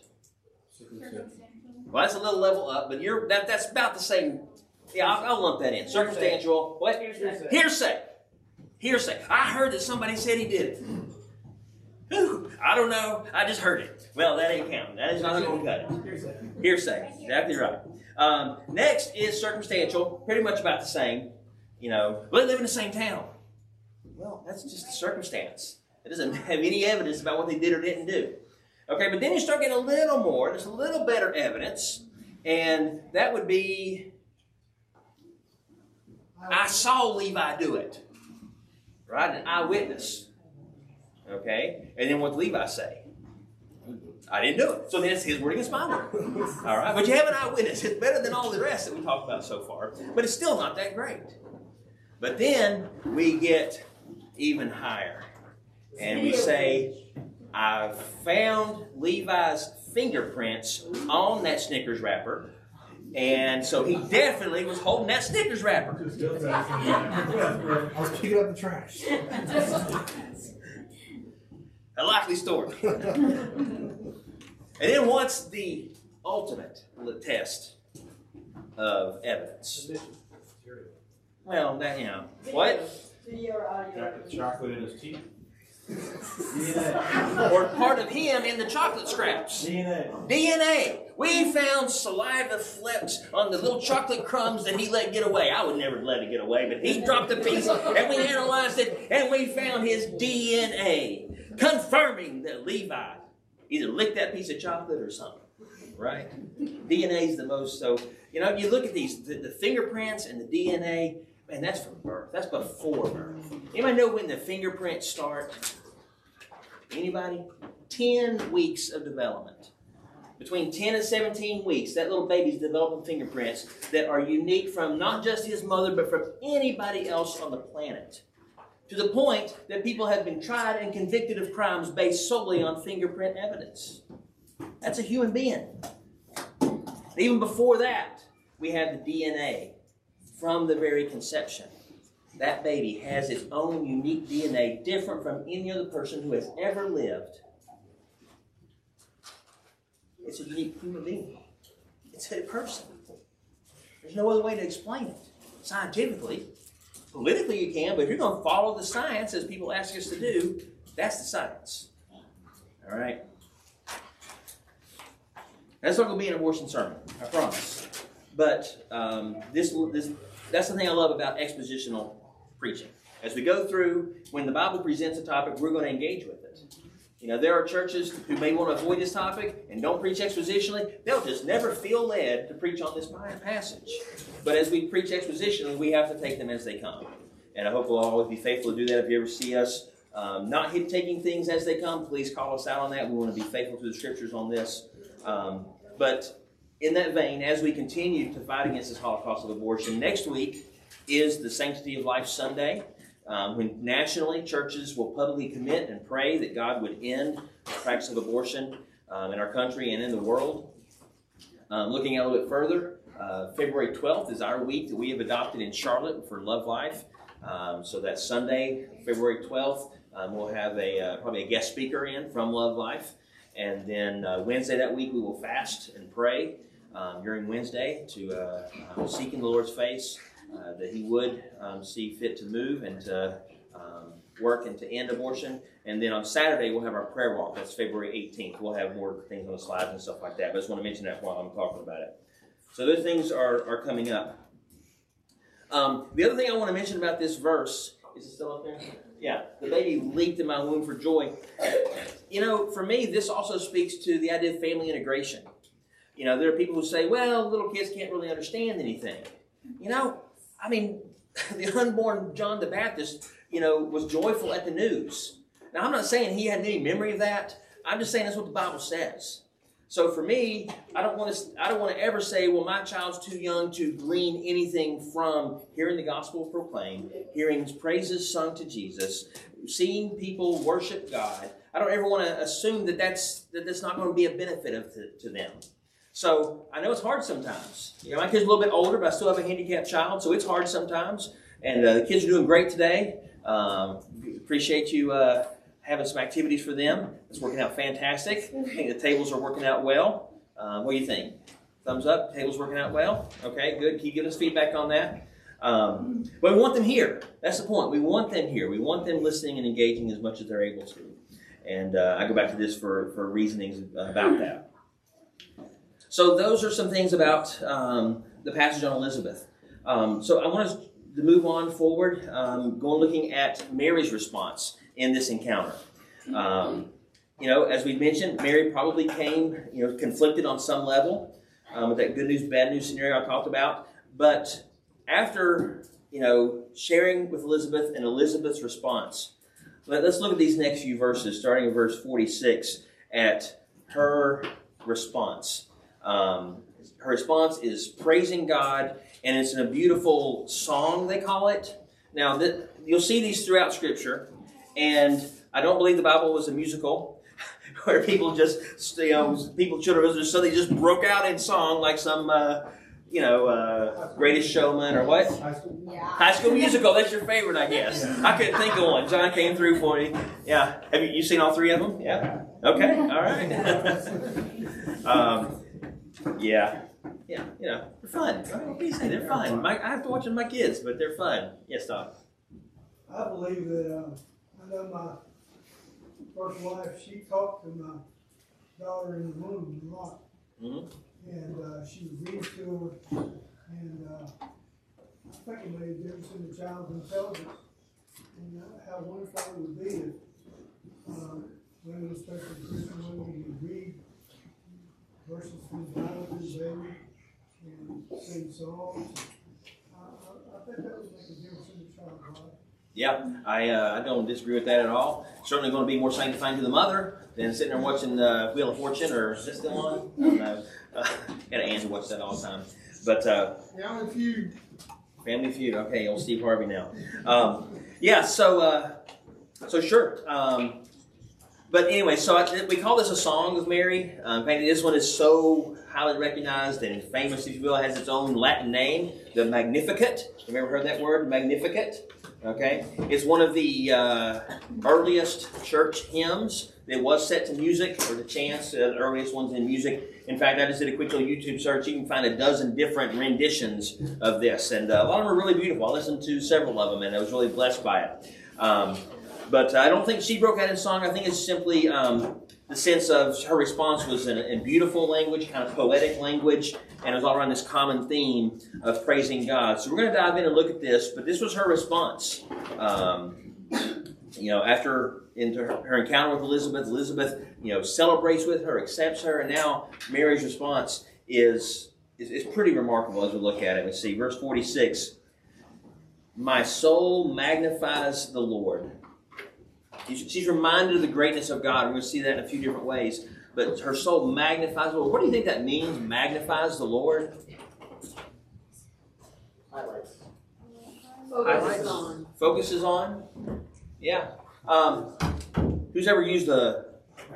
Well, that's a little level up, but you're that that's about the same. Yeah, I'll, I'll lump that in. Circumstantial. What? Hearsay. Hearsay. I heard that somebody said he did it. Whew, I don't know. I just heard it. Well, that ain't counting. That is not going to cut it. Hearsay. Hearsay. Exactly right. Um, next is circumstantial. Pretty much about the same. You know, we live in the same town. Well, that's just a circumstance. It doesn't have any evidence about what they did or didn't do. Okay, but then you start getting a little more. There's a little better evidence, and that would be I saw Levi do it. Right? An eyewitness. Okay? And then what Levi say? I didn't do it. So then it's his word against my word. All right? But you have an eyewitness. It's better than all the rest that we talked about so far. But it's still not that great. But then we get even higher. And we say, I found Levi's fingerprints on that Snickers wrapper. And so he definitely was holding that Snickers wrapper. I was picking up the trash. A likely story. and then what's the ultimate test of evidence? Well, that, you know, what? Video or audio. Chocolate in his teeth. Or part of him in the chocolate scraps. DNA. DNA. We found saliva flecks on the little chocolate crumbs that he let get away. I would never let it get away, but he dropped a piece and we analyzed it and we found his DNA, confirming that Levi either licked that piece of chocolate or something. Right? DNA is the most so. You know, you look at these the, the fingerprints and the DNA. Man, that's from birth. That's before birth. Anybody know when the fingerprints start? Anybody? Ten weeks of development between 10 and 17 weeks, that little baby's developing fingerprints that are unique from not just his mother, but from anybody else on the planet. To the point that people have been tried and convicted of crimes based solely on fingerprint evidence. That's a human being. Even before that, we have the DNA from the very conception. That baby has its own unique DNA, different from any other person who has ever lived. It's a unique human being. It's a person. There's no other way to explain it scientifically. Politically, you can, but if you're going to follow the science as people ask us to do, that's the science. All right? That's not going to be an abortion sermon, I promise. But um, this, this, that's the thing I love about expositional preaching. As we go through, when the Bible presents a topic, we're going to engage with it. You know, there are churches who may want to avoid this topic and don't preach expositionally. They'll just never feel led to preach on this passage. But as we preach expositionally, we have to take them as they come. And I hope we'll always be faithful to do that. If you ever see us um, not taking things as they come, please call us out on that. We want to be faithful to the scriptures on this. Um, but in that vein, as we continue to fight against this Holocaust of abortion, next week is the Sanctity of Life Sunday. Um, when nationally churches will publicly commit and pray that God would end the practice of abortion um, in our country and in the world. Um, looking a little bit further, uh, February 12th is our week that we have adopted in Charlotte for Love Life. Um, so that's Sunday, February 12th. Um, we'll have a uh, probably a guest speaker in from Love Life, and then uh, Wednesday that week we will fast and pray um, during Wednesday to uh, seek in the Lord's face uh, that He would um, see fit to move and to um, working to end abortion. And then on Saturday, we'll have our prayer walk. That's February 18th. We'll have more things on the slides and stuff like that. But I just want to mention that while I'm talking about it. So those things are, are coming up. Um, the other thing I want to mention about this verse is it still up there? Yeah, the baby leaped in my womb for joy. You know, for me, this also speaks to the idea of family integration. You know, there are people who say, well, little kids can't really understand anything. You know, I mean, the unborn John the Baptist, you know, was joyful at the news. Now, I'm not saying he had any memory of that. I'm just saying that's what the Bible says. So for me, I don't want to I don't want to ever say, well, my child's too young to glean anything from hearing the gospel proclaimed, hearing praises sung to Jesus, seeing people worship God. I don't ever want to assume that that's that that's not going to be a benefit of to, to them. So I know it's hard sometimes. You know, my kid's a little bit older, but I still have a handicapped child, so it's hard sometimes. And uh, the kids are doing great today. Um, appreciate you uh, having some activities for them. It's working out fantastic. The tables are working out well. Uh, what do you think? Thumbs up. Tables working out well. Okay, good. Keep giving us feedback on that. Um, but we want them here. That's the point. We want them here. We want them listening and engaging as much as they're able to. And uh, I go back to this for, for reasonings about that. So those are some things about um, the passage on Elizabeth. Um, so I want us to move on forward, um, going looking at Mary's response in this encounter. Um, you know, as we mentioned, Mary probably came, you know, conflicted on some level um, with that good news, bad news scenario I talked about. But after, you know, sharing with Elizabeth and Elizabeth's response, let, us look at these next few verses, starting in verse 46, at her response. Um, her response is praising God, and it's in a beautiful song, they call it. Now, th- you'll see these throughout Scripture. And I don't believe the Bible was a musical where people just, you know, people, children, just suddenly just broke out in song like some, uh, you know, uh, Greatest Showman or what? High school. Yeah. High School Musical. That's your favorite, I guess. I couldn't think of one. John came through for me. Yeah. Have you, you seen all three of them? Yeah. Okay. All right. um, yeah. Yeah. You know, they're fun. What do? They're fun. My, I have to watch them with my kids, but they're fun. Yes, Tom. I believe that, uh, I know my first wife, she talked to my daughter in the womb a lot. Mhm. And, uh, she would read to her, and, uh, I think it made a difference in the child's intelligence. And uh, how wonderful it would be if, uh, women, especially Christian women, would read verses from the Bible and sing songs. I, I, I think that would make a difference in the child's life. Yeah, I, uh, I don't disagree with that at all. Certainly going to be more sanctifying to the mother than sitting there watching uh, Wheel of Fortune or is this still on? I don't know. Uh, got to Angie watch that all the time. But uh, Family Feud. Family Feud. Okay, old Steve Harvey now. Um, yeah, so uh, so sure. Um, but anyway, so I, we call this a song of Mary. Um, in fact, this one is so highly recognized and famous, if you will, it has its own Latin name, the Magnificat. Have you ever heard that word, Magnificat? Okay, it's one of the uh, earliest church hymns. It was set to music or to chants. Uh, the earliest ones in music. In fact, I just did a quick little YouTube search. You can find a dozen different renditions of this, and uh, a lot of them are really beautiful. I listened to several of them, and I was really blessed by it. Um, but I don't think she broke out in song. I think it's simply um, the sense of her response was in, in beautiful language, kind of poetic language, and it was all around this common theme of praising God. So we're going to dive in and look at this, but this was her response. Um, you know, after into her, her encounter with Elizabeth, Elizabeth, you know, celebrates with her, accepts her, and now Mary's response is is, is pretty remarkable as we look at it. We see verse 46. My soul magnifies the Lord. She's she's reminded of the greatness of God. We're going to see that in a few different ways. But her soul magnifies the Lord. What do you think that means, magnifies the Lord? Highlights. Highlights. on. Focuses on? Yeah. Um, who's ever used a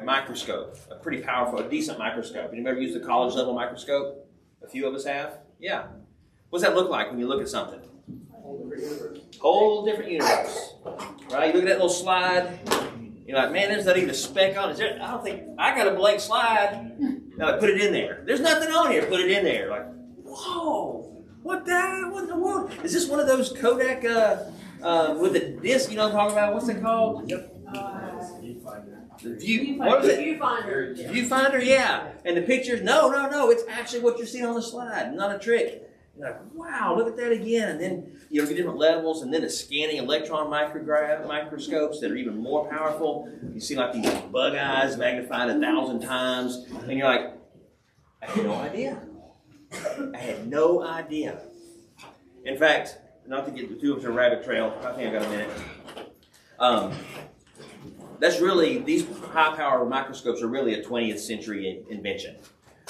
microscope? A pretty powerful, a decent microscope. Anybody ever used a college level microscope? A few of us have? Yeah. What does that look like when you look at something? Whole different universe. Whole different universe. Right? You look at that little slide, you're like, man, there's not even a speck on it. there- I don't think, I got a blank slide. Now like, put it in there. There's nothing on here. Put it in there. Like, whoa, what the, what in the world? Is this one of those Kodak uh, uh, with the disc. You know what I'm talking about? What's it called? Yep. The view. What was it? Viewfinder. Viewfinder, yeah. And the pictures, no, no, no. It's actually what you're seeing on the slide, not a trick. You're like, wow, look at that again. And then you know, different levels, and then the scanning electron microgra- microscopes that are even more powerful. You see like these bug eyes magnified a thousand times, and you're like, I had no idea. I had no idea. In fact, not to get too much of a rabbit trail, I think I got a minute. Um, that's really these high power microscopes are really a 20th century in- invention.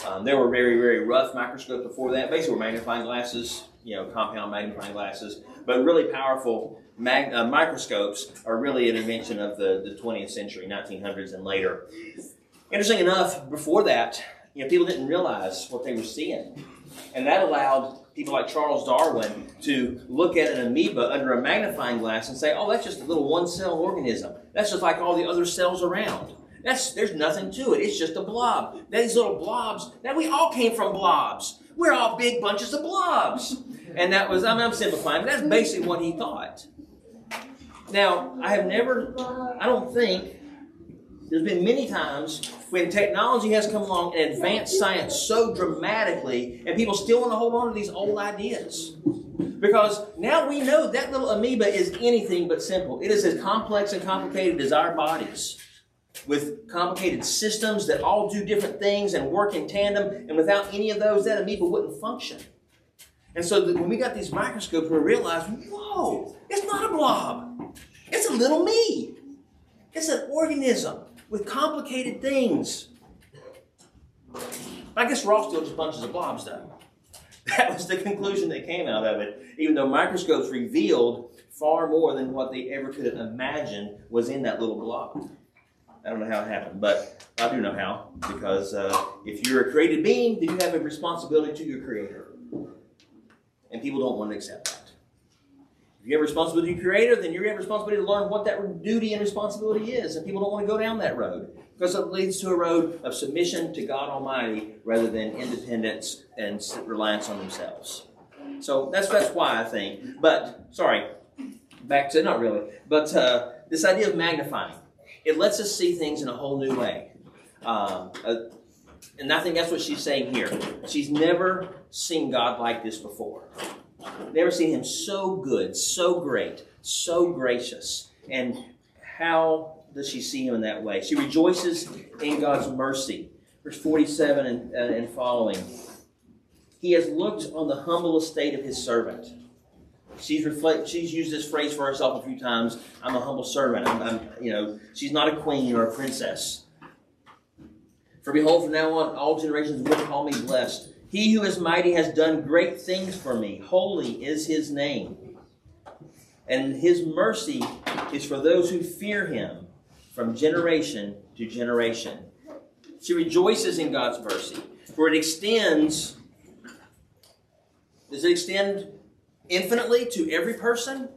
Um, there were very very rough microscopes before that. Basically, were magnifying glasses, you know, compound magnifying glasses. But really powerful mag- uh, microscopes are really an invention of the, the 20th century, 1900s and later. Interesting enough, before that, you know, people didn't realize what they were seeing, and that allowed people like Charles Darwin to look at an amoeba under a magnifying glass and say, "Oh, that's just a little one-cell organism. That's just like all the other cells around. That's there's nothing to it. It's just a blob. These little blobs. That we all came from blobs. We're all big bunches of blobs." And that was I'm, I'm simplifying, but that's basically what he thought. Now, I have never, I don't think there's been many times when technology has come along and advanced science so dramatically, and people still want to hold on to these old ideas. Because now we know that little amoeba is anything but simple. It is as complex and complicated as our bodies, with complicated systems that all do different things and work in tandem. And without any of those, that amoeba wouldn't function. And so that when we got these microscopes, we realized, whoa, it's not a blob. It's a little me. It's an organism with complicated things. I guess we're all still just bunches of blobs, though. That was the conclusion that came out of it, even though microscopes revealed far more than what they ever could have imagined was in that little blob. I don't know how it happened, but I do know how, because uh, if you're a created being, then you have a responsibility to your creator. And people don't want to accept that. If you have a responsibility to your creator, then you have a responsibility to learn what that duty and responsibility is. And people don't want to go down that road because it leads to a road of submission to God Almighty rather than independence and reliance on themselves. So that's that's why I think. But sorry, back to not really, but uh, this idea of magnifying it lets us see things in a whole new way. Um, uh, and I think that's what she's saying here. She's never seen God like this before. Never seen him so good, so great, so gracious. And how does she see him in that way? She rejoices in God's mercy. Verse 47 and, uh, and following. He has looked on the humble estate of his servant. She's reflect. She's used this phrase for herself a few times. I'm a humble servant. I'm, I'm, you know, she's not a queen or a princess. For behold, from now on, all generations will call me blessed. He who is mighty has done great things for me. Holy is his name. And his mercy is for those who fear him from generation to generation. She rejoices in God's mercy, for it extends. Does it extend infinitely to every person?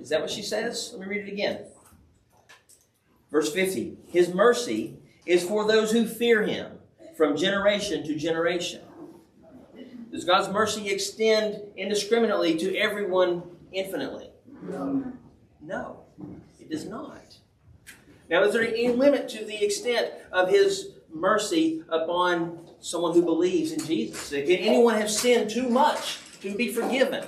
Is that what she says? Let me read it again. Verse 50 His mercy is for those who fear him from generation to generation. Does God's mercy extend indiscriminately to everyone infinitely? No. No, it does not. Now, is there any limit to the extent of His mercy upon someone who believes in Jesus? Can anyone have sinned too much to be forgiven?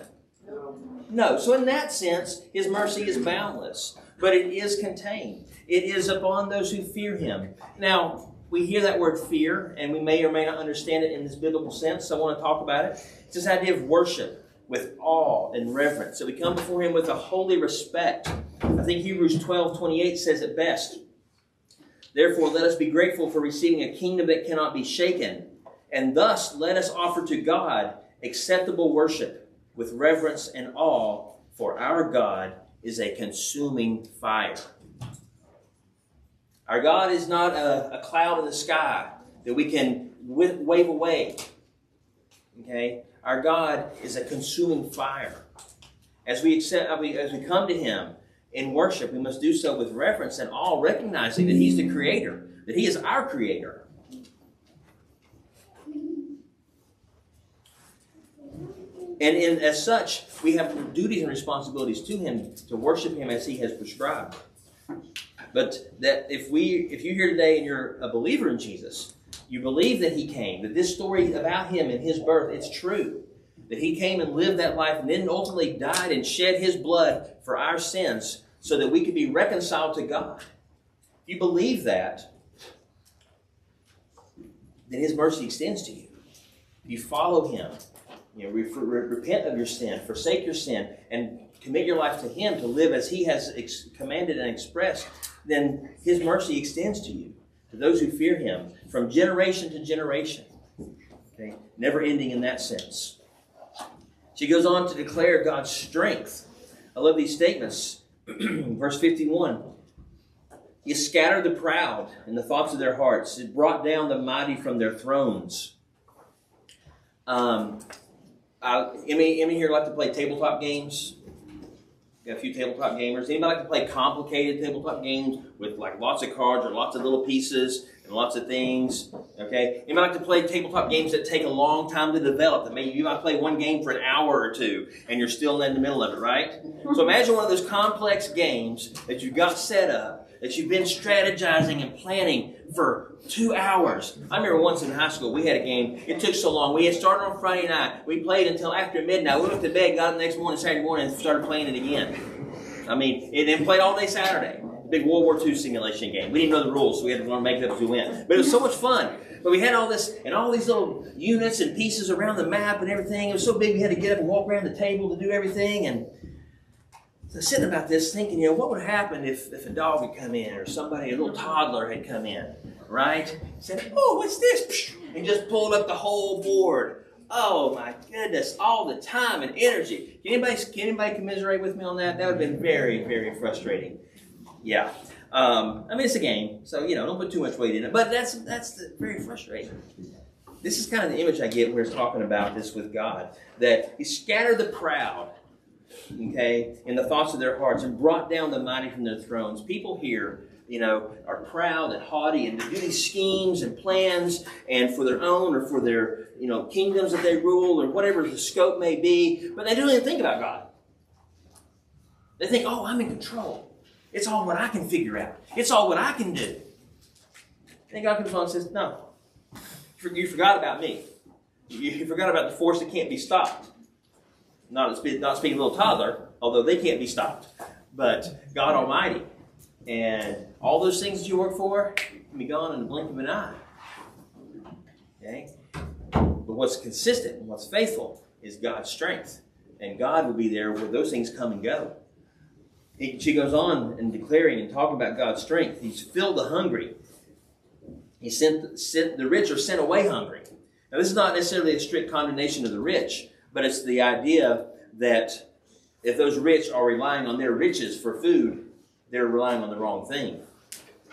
No. So, in that sense, His mercy is boundless, but it is contained. It is upon those who fear Him. Now, we hear that word fear, and we may or may not understand it in this biblical sense, so I want to talk about it. It's this idea of worship with awe and reverence. So we come before Him with a holy respect. I think Hebrews 12 28 says it best. Therefore, let us be grateful for receiving a kingdom that cannot be shaken, and thus let us offer to God acceptable worship with reverence and awe, for our God is a consuming fire. Our God is not a, a cloud in the sky that we can wi- wave away. Okay? Our God is a consuming fire. As we accept, as we come to Him in worship, we must do so with reverence and all, recognizing that He's the Creator, that He is our Creator. And in, as such, we have duties and responsibilities to Him to worship Him as He has prescribed. But that if we, if you're here today and you're a believer in Jesus, you believe that He came, that this story about Him and His birth, it's true. That He came and lived that life and then ultimately died and shed His blood for our sins so that we could be reconciled to God. If you believe that, then His mercy extends to you. If You follow Him. You know, re- re- repent of your sin, forsake your sin, and commit your life to Him to live as He has ex- commanded and expressed. Then His mercy extends to you, to those who fear Him, from generation to generation. Okay, never ending in that sense. She goes on to declare God's strength. I love these statements. Verse 51 He scattered the proud in the thoughts of their hearts, He brought down the mighty from their thrones. Um, Emmy, Emmy here like to play tabletop games. Got a few tabletop gamers. Anybody like to play complicated tabletop games with like lots of cards or lots of little pieces and lots of things? Okay. you might like to play tabletop games that take a long time to develop? That maybe you might play one game for an hour or two and you're still in the middle of it, right? Mm-hmm. So imagine one of those complex games that you've got set up, that you've been strategizing and planning for two hours. I remember once in high school, we had a game. It took so long. We had started on Friday night. We played until after midnight. We went to bed, got up the next morning, Saturday morning, and started playing it again. I mean, it then played all day Saturday. Big World War II simulation game. We didn't know the rules, so we had to learn to make it up as we went. But it was so much fun. But we had all this and all these little units and pieces around the map and everything. It was so big we had to get up and walk around the table to do everything. And so sitting about this thinking, you know, what would happen if, if a dog had come in or somebody, a little toddler had come in, right? Said, oh, what's this? And just pulled up the whole board. Oh my goodness, all the time and energy. Can anybody, can anybody commiserate with me on that? That would have been very, very frustrating. Yeah. Um, I mean, it's a game, so, you know, don't put too much weight in it. But that's, that's the, very frustrating. This is kind of the image I get when it's talking about this with God. That He scattered the proud okay, in the thoughts of their hearts and brought down the mighty from their thrones. People here, you know, are proud and haughty and do these schemes and plans and for their own or for their, you know, kingdoms that they rule or whatever the scope may be, but they don't even think about God. They think, oh, I'm in control. It's all what I can figure out. It's all what I can do. And God comes along and says, no, you forgot about me. You forgot about the force that can't be stopped not, not speaking a little toddler, although they can't be stopped, but God Almighty. And all those things that you work for can be gone in the blink of an eye. Okay? But what's consistent and what's faithful is God's strength. And God will be there where those things come and go. She goes on and declaring and talking about God's strength. He's filled the hungry. He sent, sent the rich are sent away hungry. Now, this is not necessarily a strict condemnation of the rich, but it's the idea that if those rich are relying on their riches for food, they're relying on the wrong thing.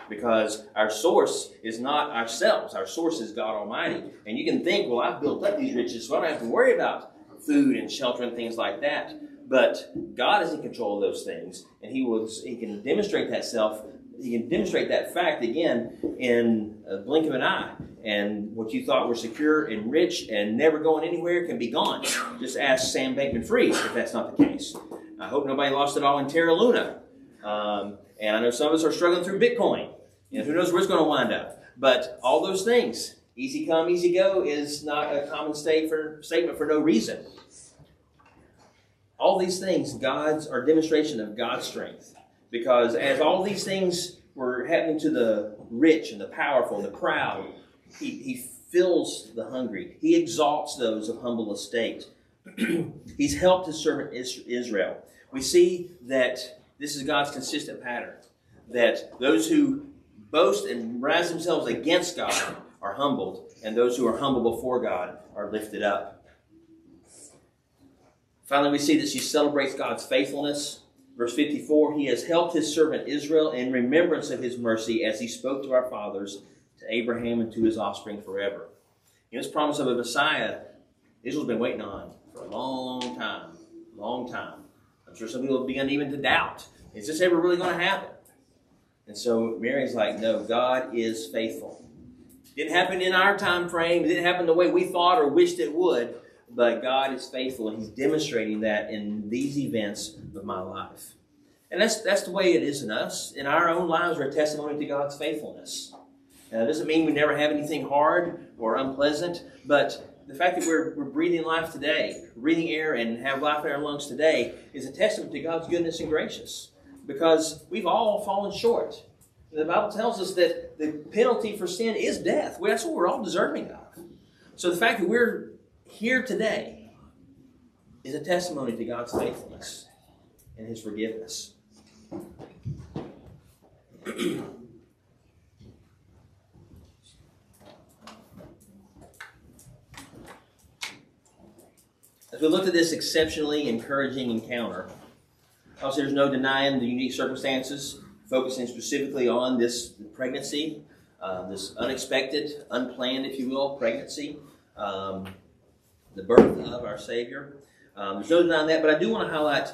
Because our source is not ourselves, our source is God Almighty. And you can think, well, I've built up these riches, so I don't have to worry about food and shelter and things like that. But God is in control of those things, and He will He can demonstrate that self. He can demonstrate that fact again in a blink of an eye. And what you thought were secure and rich and never going anywhere can be gone. Just ask Sam Bankman Fried if that's not the case. I hope nobody lost it all in Terra Luna. Um, and I know some of us are struggling through Bitcoin. Know, who knows where it's going to wind up. But all those things, easy come, easy go, is not a common state for, statement for no reason. All these things, God's are demonstration of God's strength. Because as all these things were happening to the rich and the powerful and the proud, he, he fills the hungry. He exalts those of humble estate. He's helped his servant Israel. We see that this is God's consistent pattern. That those who boast and rise themselves against God are humbled, and those who are humble before God are lifted up. Finally, we see that she celebrates God's faithfulness. Verse 54 He has helped his servant Israel in remembrance of his mercy as he spoke to our fathers, to Abraham, and to his offspring forever. In this promise of a Messiah, Israel's been waiting on for a long time. Long time. I'm sure some people have begun even to doubt is this ever really going to happen? And so Mary's like, no, God is faithful. It didn't happen in our time frame. It didn't happen the way we thought or wished it would. But God is faithful, and He's demonstrating that in these events of my life. And that's, that's the way it is in us. In our own lives, we're a testimony to God's faithfulness. And it doesn't mean we never have anything hard or unpleasant, but the fact that we're, we're breathing life today, breathing air and have life in our lungs today, is a testament to God's goodness and gracious. Because we've all fallen short. The Bible tells us that the penalty for sin is death. That's what we're all deserving of. So the fact that we're here today is a testimony to God's faithfulness and His forgiveness. As we looked at this exceptionally encouraging encounter, obviously there's no denying the unique circumstances, focusing specifically on this pregnancy, uh, this unexpected, unplanned, if you will, pregnancy, um, the birth of our Savior. Um, there's no denying that, but I do want to highlight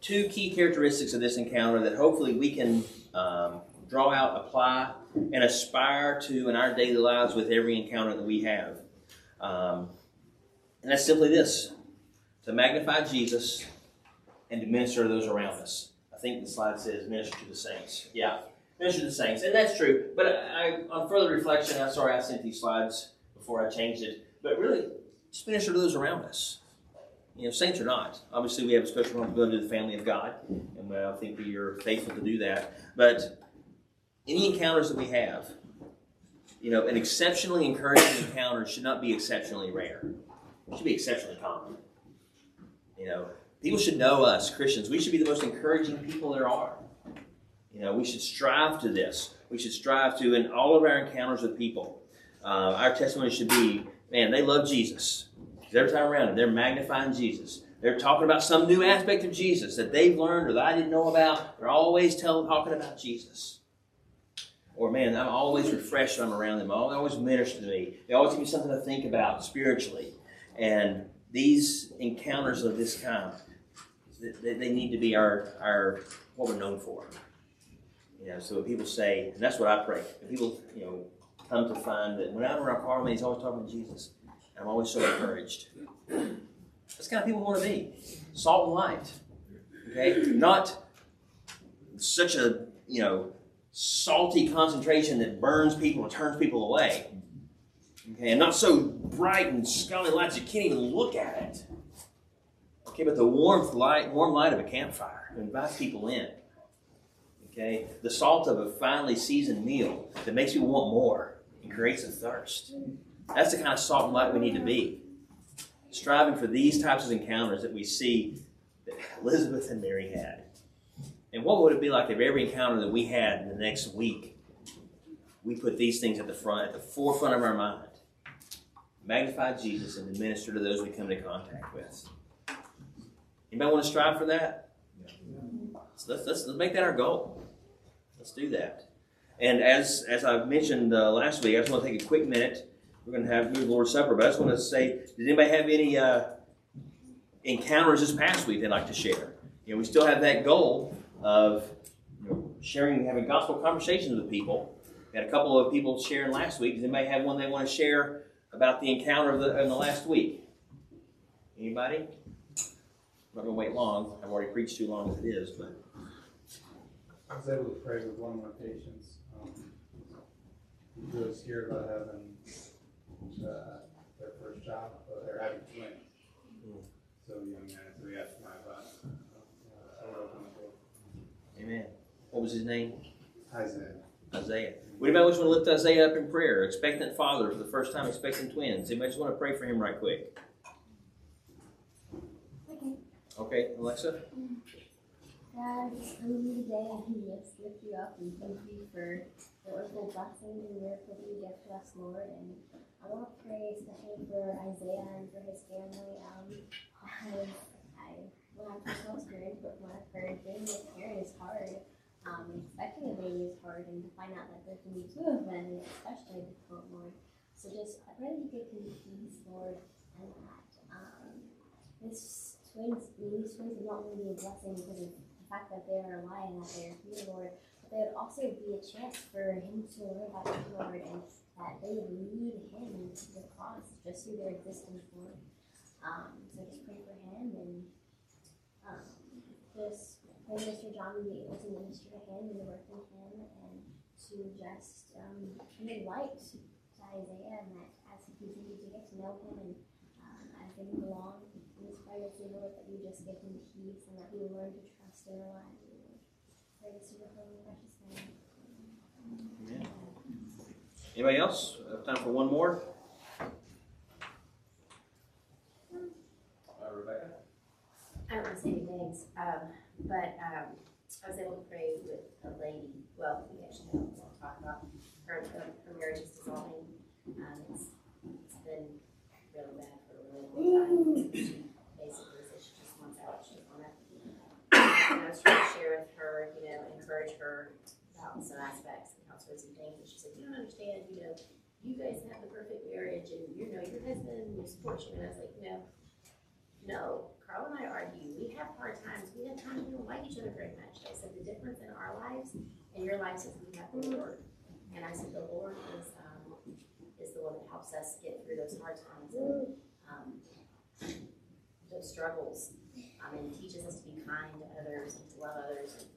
two key characteristics of this encounter that hopefully we can um, draw out, apply, and aspire to in our daily lives with every encounter that we have. Um, and that's simply this to magnify Jesus and to minister to those around us. I think the slide says minister to the saints. Yeah, minister to the saints. And that's true. But I, on further reflection, I'm sorry I sent these slides before I changed it. But really, just minister to those around us. You know, saints or not. Obviously, we have a special responsibility to the family of God, and I think we are faithful to do that. But any encounters that we have, you know, an exceptionally encouraging encounter should not be exceptionally rare. It should be exceptionally common. You know, people should know us, Christians. We should be the most encouraging people there are. You know, we should strive to this. We should strive to, in all of our encounters with people, uh, our testimony should be, man, they love Jesus. Every time around they're magnifying Jesus. They're talking about some new aspect of Jesus that they've learned or that I didn't know about. They're always talking about Jesus. Or, man, I'm always refreshed when I'm around them. They always minister to me. They always give me something to think about spiritually. And these encounters of this kind, they, they need to be our, our what we're known for. You know, so when people say, and that's what I pray. People, you know, come to find that when I'm in our car, he's always talking to Jesus. I'm always so encouraged. That's kind of people want to be. Salt and light. Okay? Not such a, you know, salty concentration that burns people and turns people away. Okay, and not so bright and scully lights you can't even look at it. Okay, but the warmth light, warm light of a campfire invites people in. Okay, the salt of a finely seasoned meal that makes you want more creates a thirst. That's the kind of salt and light we need to be. Striving for these types of encounters that we see that Elizabeth and Mary had. And what would it be like if every encounter that we had in the next week, we put these things at the front, at the forefront of our mind? Magnify Jesus and minister to those we come into contact with. Anybody want to strive for that? So let's, let's, let's make that our goal. Let's do that. And as as I mentioned uh, last week, I just want to take a quick minute. We're going to have move Lord's Supper, but I just want to say, did anybody have any uh, encounters this past week they'd like to share? You know, we still have that goal of you know, sharing, having gospel conversations with people. We had a couple of people sharing last week. Does anybody have one they want to share about the encounter of the, in the last week? Anybody? I'm not going to wait long. I've already preached too long as it is, but. I was able to pray with one of my patients. Um, was scared about having uh, their first child, but they're having twins. Mm. So young man, so he asked my advice. Uh, I would open the door. Amen. What was his name? Isaiah. Isaiah. Would anybody just want to lift Isaiah up in prayer? Expectant father for the first time expecting twins. Anybody just want to pray for him right quick? Okay. Okay, Alexa? God, come to you today and just lift you up and thank you for the wonderful blessings and miracles you give to us, Lord. And I want to pray especially for Isaiah and for his family. Um, as I, when I personal experience, but when I've heard being a parent is hard. Um, expecting a baby is hard, and to find out that there can be two of them is especially difficult, Lord. So just I pray that you give me peace, Lord, and that um, this twins, these twins would not only be a blessing because of fact that they are alive and that they are here, Lord, but there would also be a chance for him to learn about you, Lord, and that they lead him to the cross just through their existence, Lord. Um, so just pray for him and um, just pray Mr. John would be able to minister to him and work with him and to just um, be light to Isaiah and that as he continues to get to know him and um, as along in this pregnancy, Lord, that you just give him peace and that he learn to in our lives. Pray this in your holy precious name. Amen. Anybody else? We have time for one more? Uh, Rebecca? I don't want to say any names, um, but, um, I was able to pray with a lady, well, we actually don't want to talk about her, her marriage is dissolving. Um, it's, it's been really bad for a really long time. She basically said she just wants out, she doesn't want to. And I was trying to share with her, you know, encourage her about some aspects and how it's supposed to be things, and she said, you don't understand, you know, you guys have the perfect marriage, and you know, your husband will support you, and I was like, no, no, Carl and I argue. We have hard times. We have times we don't like each other very much. I said the difference in our lives and your lives is we have the Lord. And I said the Lord is um, is the one that helps us get through those hard times and um, those struggles. Um, and teaches us to be kind to others and to love others.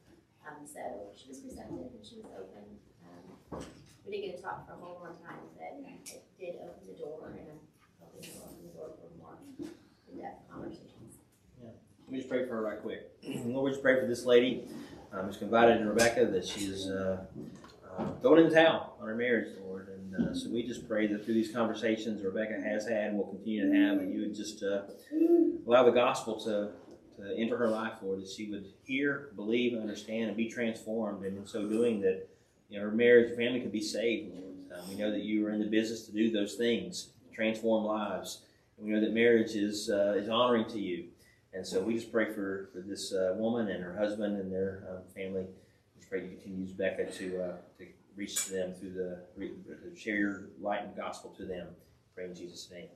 And um, so she was receptive and she was open. Um, we didn't get to talk for a whole long time, but it did open the door, and I'm hoping it will open the door for more in-depth conversations. Let me just pray for her right quick. Lord, we just pray for this lady, um, who's confided in Rebecca that she is uh, uh, going in the towel on her marriage, Lord. And uh, so we just pray that through these conversations Rebecca has had and will continue to have, that you would just uh, allow the gospel to, to enter her life, Lord, that she would hear, believe, understand, and be transformed. And in so doing, that you know, her marriage family could be saved, Lord. Um, we know that you are in the business to do those things, transform lives. And we know that marriage is, uh, is honoring to you. And so we just pray for, for this uh, woman and her husband and their um, family. Just pray you continue use Becca to, uh, to reach them through the, re, share your light and gospel to them. Pray in Jesus' name.